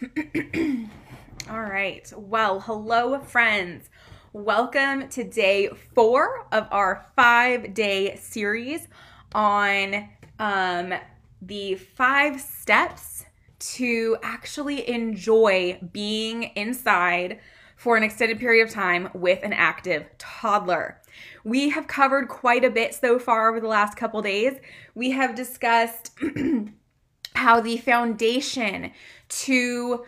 All right. Well, hello, friends. Welcome to day four of our five day series on um, the five steps to actually enjoy being inside for an extended period of time with an active toddler. We have covered quite a bit so far over the last couple days. We have discussed how the foundation to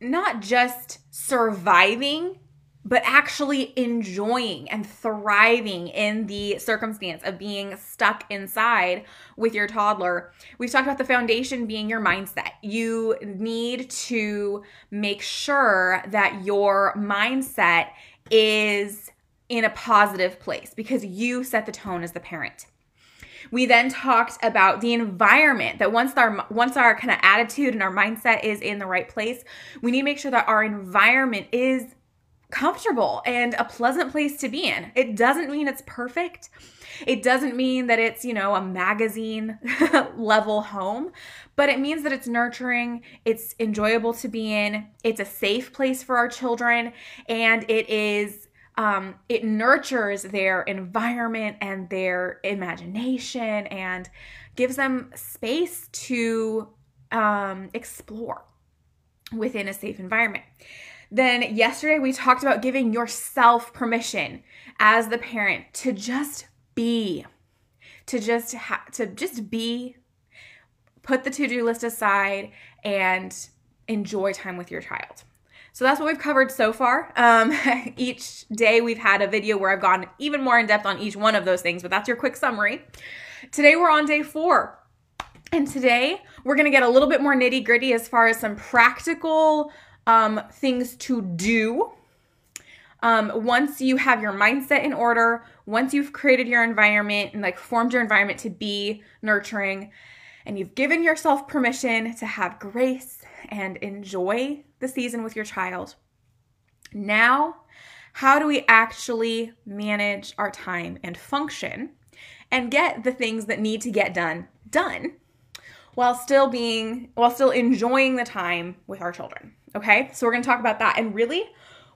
not just surviving but actually enjoying and thriving in the circumstance of being stuck inside with your toddler. We've talked about the foundation being your mindset. You need to make sure that your mindset is in a positive place because you set the tone as the parent. We then talked about the environment that once our once our kind of attitude and our mindset is in the right place, we need to make sure that our environment is comfortable and a pleasant place to be in. It doesn't mean it's perfect. It doesn't mean that it's, you know, a magazine level home, but it means that it's nurturing, it's enjoyable to be in, it's a safe place for our children, and it is um, it nurtures their environment and their imagination and gives them space to um, explore within a safe environment. Then yesterday we talked about giving yourself permission as the parent to just be, to just ha- to just be, put the to-do list aside and enjoy time with your child. So that's what we've covered so far. Um, each day we've had a video where I've gone even more in depth on each one of those things, but that's your quick summary. Today we're on day four. And today we're going to get a little bit more nitty gritty as far as some practical um, things to do. Um, once you have your mindset in order, once you've created your environment and like formed your environment to be nurturing, and you've given yourself permission to have grace and enjoy the season with your child. Now, how do we actually manage our time and function and get the things that need to get done done while still being while still enjoying the time with our children? Okay? So we're going to talk about that and really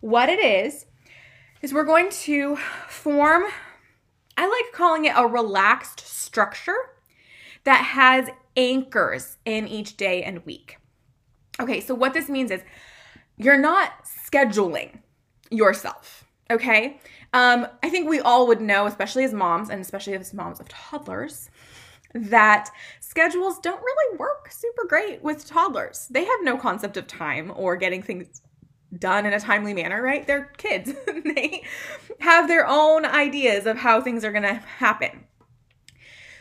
what it is is we're going to form I like calling it a relaxed structure that has anchors in each day and week. Okay, so what this means is you're not scheduling yourself, okay? Um, I think we all would know, especially as moms and especially as moms of toddlers, that schedules don't really work super great with toddlers. They have no concept of time or getting things done in a timely manner, right? They're kids. they have their own ideas of how things are going to happen.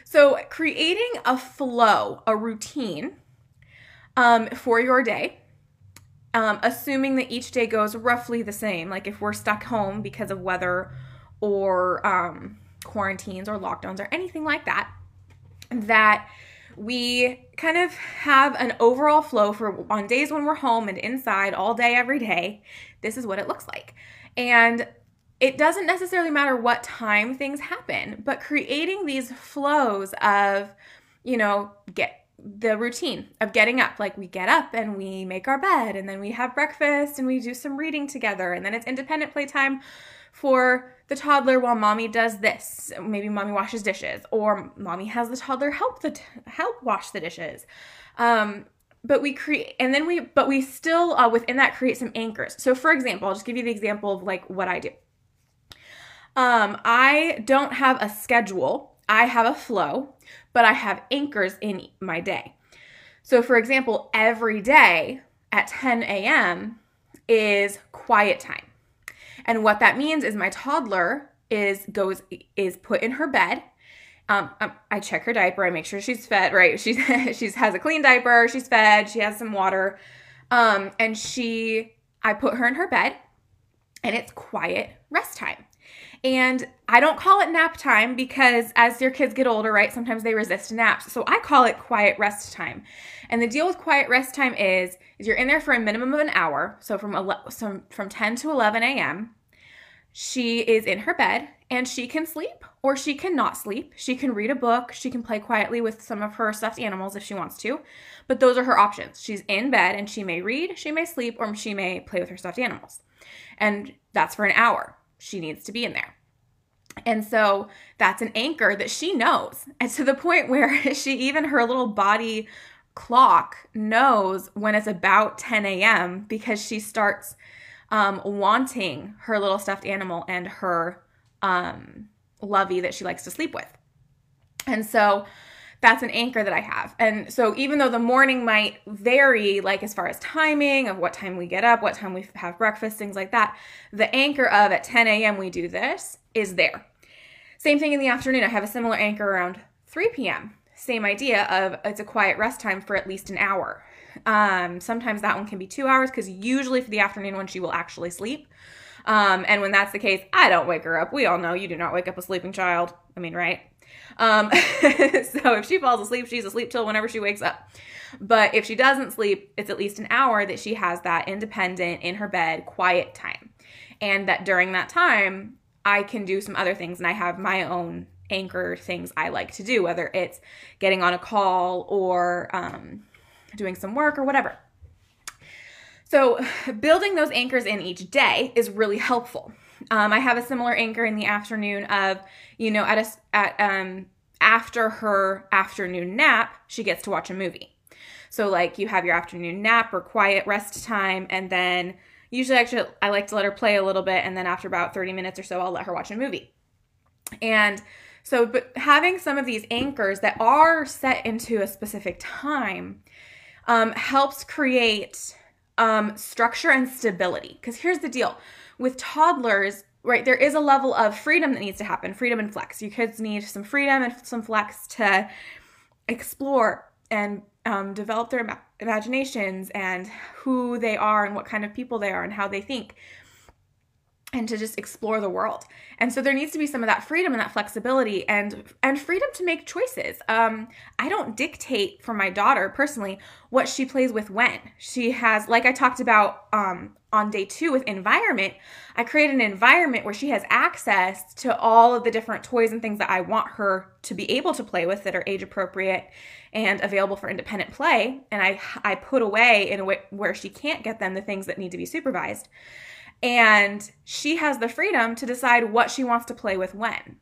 So, creating a flow, a routine um, for your day, um, assuming that each day goes roughly the same, like if we're stuck home because of weather or um, quarantines or lockdowns or anything like that, that we kind of have an overall flow for on days when we're home and inside all day, every day. This is what it looks like. And it doesn't necessarily matter what time things happen, but creating these flows of, you know, get the routine of getting up. Like we get up and we make our bed and then we have breakfast and we do some reading together and then it's independent playtime for the toddler while mommy does this. Maybe mommy washes dishes or mommy has the toddler help the t- help wash the dishes. Um, but we create and then we but we still uh, within that create some anchors. So for example, I'll just give you the example of like what I do. Um, I don't have a schedule, I have a flow, but I have anchors in my day. So, for example, every day at 10 a.m. is quiet time. And what that means is my toddler is goes is put in her bed. Um, um I check her diaper. I make sure she's fed. Right, she's she's has a clean diaper. She's fed. She has some water, um, and she I put her in her bed, and it's quiet rest time. And I don't call it nap time because as your kids get older, right, sometimes they resist naps. So I call it quiet rest time. And the deal with quiet rest time is is you're in there for a minimum of an hour, so from 11, from 10 to 11 a.m. She is in her bed and she can sleep or she cannot sleep. She can read a book, she can play quietly with some of her stuffed animals if she wants to, but those are her options. She's in bed and she may read, she may sleep, or she may play with her stuffed animals. And that's for an hour. She needs to be in there. And so that's an anchor that she knows. And to the point where she, even her little body clock knows when it's about 10 a.m. because she starts um, wanting her little stuffed animal and her um, lovey that she likes to sleep with. And so that's an anchor that I have. And so even though the morning might vary, like as far as timing of what time we get up, what time we have breakfast, things like that, the anchor of at 10 a.m. we do this is there. Same thing in the afternoon. I have a similar anchor around 3 p.m. Same idea of it's a quiet rest time for at least an hour. Um, sometimes that one can be two hours because usually for the afternoon one she will actually sleep. Um, and when that's the case, I don't wake her up. We all know you do not wake up a sleeping child. I mean, right? Um, so if she falls asleep, she's asleep till whenever she wakes up. But if she doesn't sleep, it's at least an hour that she has that independent in her bed quiet time. And that during that time, I can do some other things and I have my own anchor things I like to do, whether it's getting on a call or um, doing some work or whatever. So, building those anchors in each day is really helpful. Um, I have a similar anchor in the afternoon of, you know, at a, at um, after her afternoon nap, she gets to watch a movie. So, like, you have your afternoon nap or quiet rest time, and then usually, actually, I like to let her play a little bit, and then after about 30 minutes or so, I'll let her watch a movie. And so, but having some of these anchors that are set into a specific time um, helps create um, structure and stability. Because here's the deal with toddlers, right, there is a level of freedom that needs to happen freedom and flex. Your kids need some freedom and some flex to explore and um, develop their imaginations and who they are and what kind of people they are and how they think and to just explore the world. And so there needs to be some of that freedom and that flexibility and and freedom to make choices. Um, I don't dictate for my daughter personally what she plays with when. She has, like I talked about um, on day two with environment, I create an environment where she has access to all of the different toys and things that I want her to be able to play with that are age appropriate and available for independent play. And I I put away in a way where she can't get them the things that need to be supervised and she has the freedom to decide what she wants to play with when.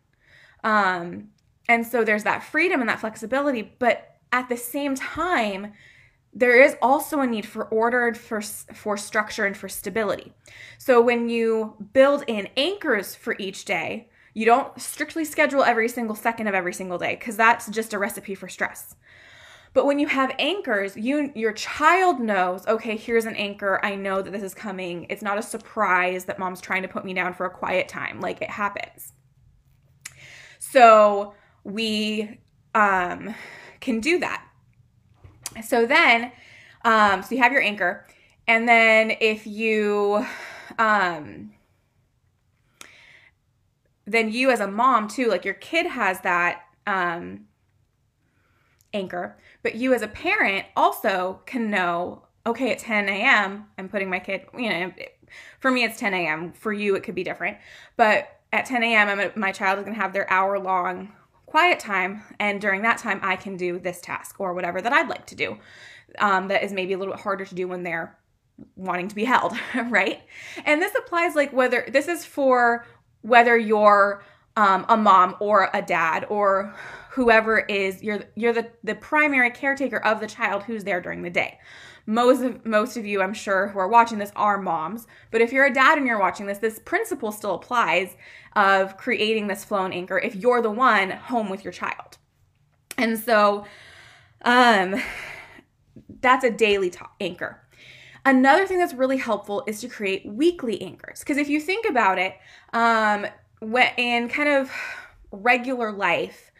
Um, and so there's that freedom and that flexibility, but at the same time, there is also a need for order, for, for structure, and for stability. So when you build in anchors for each day, you don't strictly schedule every single second of every single day because that's just a recipe for stress. But when you have anchors, you your child knows, okay, here's an anchor. I know that this is coming. It's not a surprise that mom's trying to put me down for a quiet time. Like it happens. So we um, can do that. So then, um, so you have your anchor, and then if you, um, then you as a mom too, like your kid has that um, anchor. But you as a parent also can know, okay, at 10 a.m., I'm putting my kid, you know, for me it's 10 a.m. For you, it could be different. But at 10 a.m., my child is going to have their hour long quiet time. And during that time, I can do this task or whatever that I'd like to do um, that is maybe a little bit harder to do when they're wanting to be held, right? And this applies like whether this is for whether you're um, a mom or a dad or whoever is you're you're the, the primary caretaker of the child who's there during the day. Most of most of you i'm sure who are watching this are moms but if you're a dad and you're watching this this principle still applies of creating this flow and anchor if you're the one home with your child. And so um that's a daily anchor. Another thing that's really helpful is to create weekly anchors because if you think about it um in kind of regular life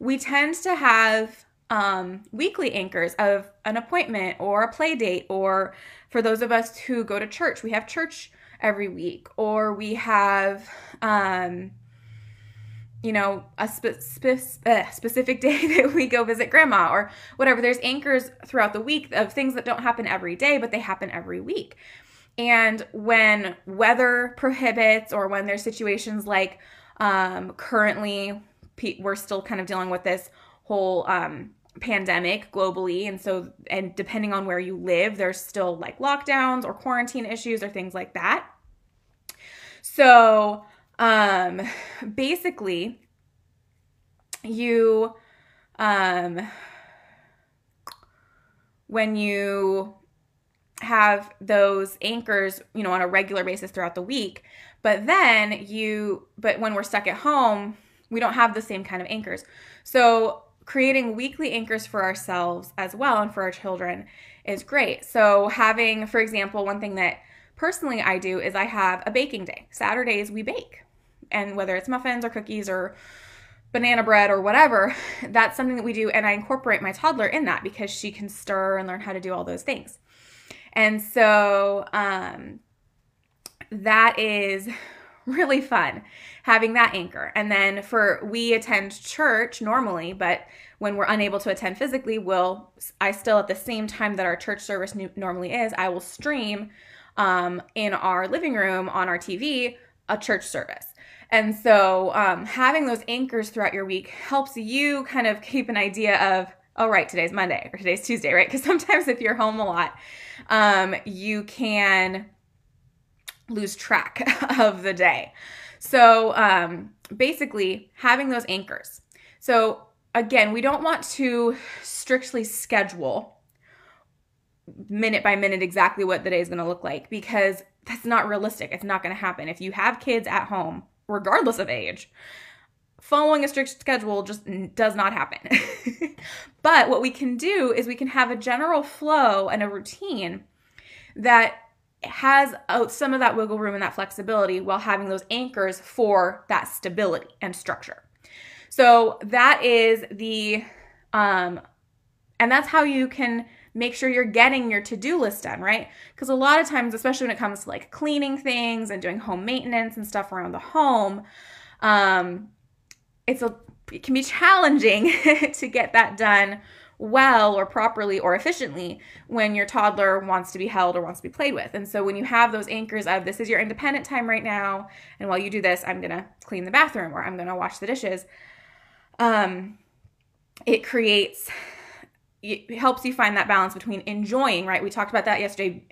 we tend to have um, weekly anchors of an appointment or a play date, or for those of us who go to church, we have church every week, or we have, um, you know, a spe- spe- uh, specific day that we go visit grandma, or whatever. There's anchors throughout the week of things that don't happen every day, but they happen every week. And when weather prohibits, or when there's situations like Um, currently, we're still kind of dealing with this whole um, pandemic globally. And so and depending on where you live there's still like lockdowns or quarantine issues or things like that. So um basically you um when you have those anchors you know on a regular basis throughout the week but then you but when we're stuck at home we don't have the same kind of anchors so creating weekly anchors for ourselves as well and for our children is great. So, having, for example, one thing that personally I do is I have a baking day. Saturdays we bake. And whether it's muffins or cookies or banana bread or whatever, that's something that we do. And I incorporate my toddler in that because she can stir and learn how to do all those things. And so um, that is really fun having that anchor. And then for we attend church normally, but when we're unable to attend physically, will I still at the same time that our church service normally is, I will stream um, in our living room on our TV a church service. And so um, having those anchors throughout your week helps you kind of keep an idea of, oh, right, today's Monday or today's Tuesday, right? Because sometimes if you're home a lot, um, you can lose track of the day. So um, basically, having those anchors. So again, we don't want to strictly schedule minute by minute exactly what the day is going to look like because that's not realistic. It's not going to happen. If you have kids at home, regardless of age, following a strict schedule just does not happen. but what we can do is we can have a general flow and a routine that has uh, some of that wiggle room and that flexibility while having those anchors for that stability and structure. So that is the, um, and that's how you can make sure you're getting your to-do list done, right? Because a lot of times, especially when it comes to like cleaning things and doing home maintenance and stuff around the home, um, it's a it can be challenging to get that done well or properly or efficiently when your toddler wants to be held or wants to be played with. And so when you have those anchors of this is your independent time right now, and while you do this, I'm gonna clean the bathroom or I'm gonna wash the dishes. Um, it creates it helps you find that balance between enjoying, right? We talked about that yesterday.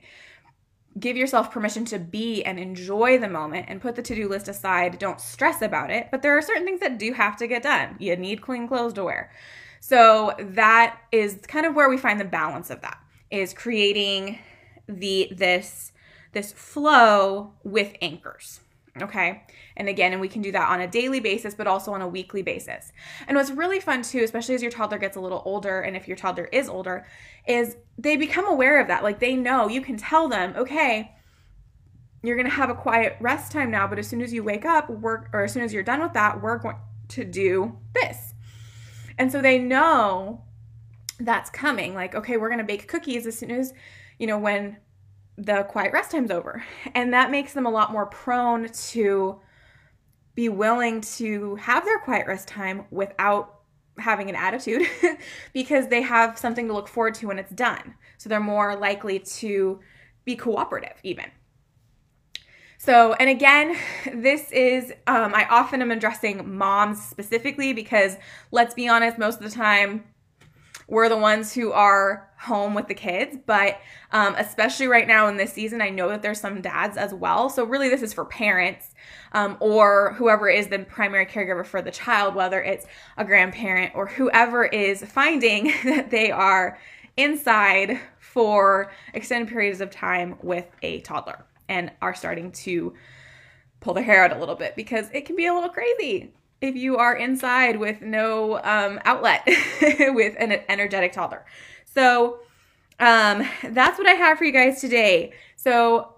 Give yourself permission to be and enjoy the moment and put the to do list aside. Don't stress about it. But there are certain things that do have to get done. You need clean clothes to wear. So that is kind of where we find the balance of that is creating the this this flow with anchors. Okay. And again, and we can do that on a daily basis, but also on a weekly basis. And what's really fun too, especially as your toddler gets a little older, and if your toddler is older, is they become aware of that. Like they know you can tell them, okay, you're going to have a quiet rest time now, but as soon as you wake up, work, or as soon as you're done with that, we're going to do this. And so they know that's coming. Like, okay, we're going to bake cookies as soon as, you know, when the quiet rest time's over. And that makes them a lot more prone to be willing to have their quiet rest time without having an attitude because they have something to look forward to when it's done. So they're more likely to be cooperative, even. So, and again, this is, um, I often am addressing moms specifically because let's be honest, most of the time we're the ones who are home with the kids. But um, especially right now in this season, I know that there's some dads as well. So, really, this is for parents um, or whoever is the primary caregiver for the child, whether it's a grandparent or whoever is finding that they are inside for extended periods of time with a toddler and are starting to pull their hair out a little bit because it can be a little crazy if you are inside with no um, outlet with an energetic toddler. So um, that's what I have for you guys today. So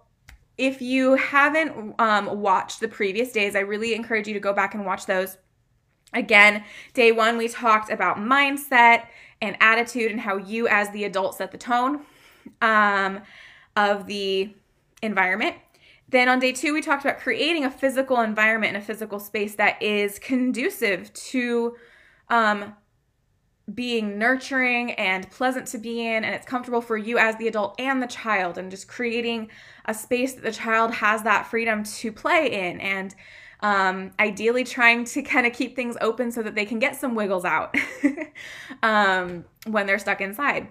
if you haven't um, watched the previous days, I really encourage you to go back and watch those. Again, day one, we talked about mindset and attitude and how you, as the adult, set the tone um, of the environment. Then on day two, we talked about creating a physical environment and a physical space that is conducive to um, being nurturing and pleasant to be in, and it's comfortable for you as the adult and the child, and just creating a space that the child has that freedom to play in and Um, ideally, trying to kind of keep things open so that they can get some wiggles out um, when they're stuck inside.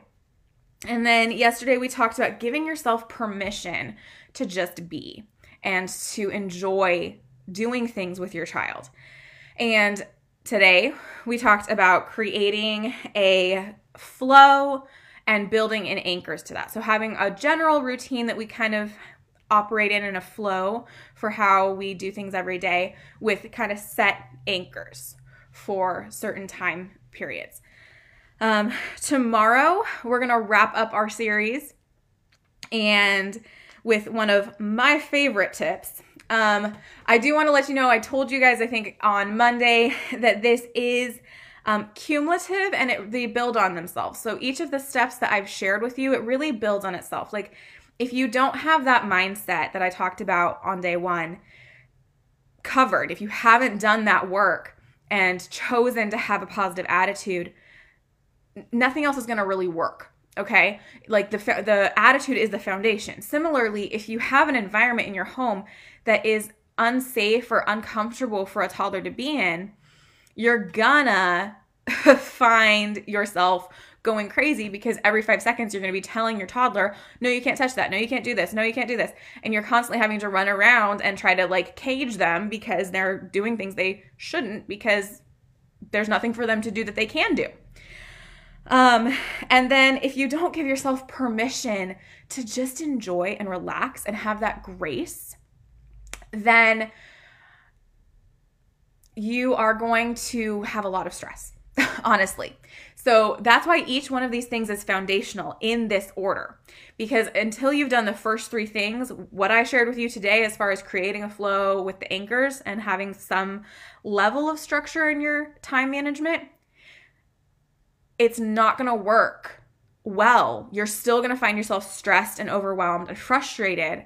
And then yesterday we talked about giving yourself permission to just be and to enjoy doing things with your child. And today we talked about creating a flow and building in anchors to that. So having a general routine that we kind of operate in in a flow for how we do things every day with kind of set anchors for certain time periods. Um, tomorrow, we're going to wrap up our series and with one of my favorite tips. Um, I do want to let you know, I told you guys, I think on Monday, that this is um, cumulative and it, they build on themselves. So each of the steps that I've shared with you, it really builds on itself. Like if you don't have that mindset that I talked about on day one covered, if you haven't done that work and chosen to have a positive attitude, nothing else is going to really work okay like the the attitude is the foundation similarly if you have an environment in your home that is unsafe or uncomfortable for a toddler to be in you're gonna find yourself going crazy because every five seconds you're going to be telling your toddler, no, you can't touch that. No, you can't do this. No, you can't do this. And you're constantly having to run around and try to like cage them because they're doing things they shouldn't because there's nothing for them to do that they can do. Um, and then if you don't give yourself permission to just enjoy and relax and have that grace, then you are going to have a lot of stress, honestly. So that's why each one of these things is foundational in this order. Because until you've done the first three things, what I shared with you today, as far as creating a flow with the anchors and having some level of structure in your time management, it's not going to work well. You're still going to find yourself stressed and overwhelmed and frustrated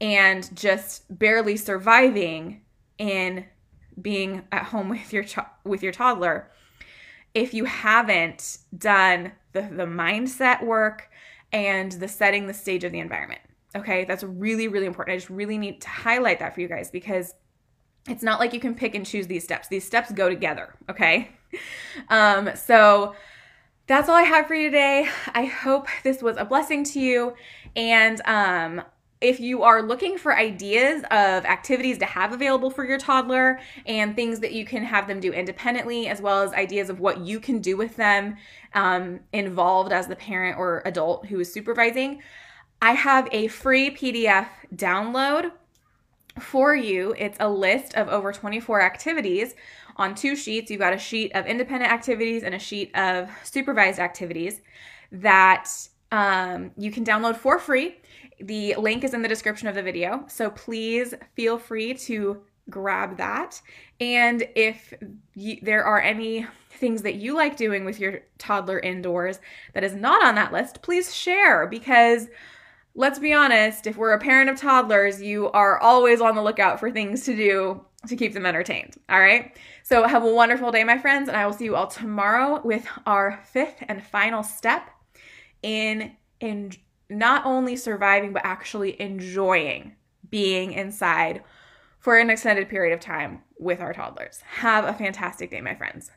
and just barely surviving in being at home with your ch- with your toddler if you haven't done the, the mindset work and the setting the stage of the environment. Okay, that's really, really important. I just really need to highlight that for you guys because it's not like you can pick and choose these steps. These steps go together, okay? Um, so that's all I have for you today. I hope this was a blessing to you. And um, if you are looking for ideas of activities to have available for your toddler and things that you can have them do independently, as well as ideas of what you can do with them um, involved as the parent or adult who is supervising, I have a free PDF download for you. It's a list of over 24 activities on two sheets. You've got a sheet of independent activities and a sheet of supervised activities that um, you can download for free. The link is in the description of the video. So please feel free to grab that. And if you, there are any things that you like doing with your toddler indoors that is not on that list, please share because let's be honest, if we're a parent of toddlers, you are always on the lookout for things to do to keep them entertained. All right. So have a wonderful day, my friends, and I will see you all tomorrow with our fifth and final step in in not only surviving but actually enjoying being inside for an extended period of time with our toddlers. Have a fantastic day, my friends.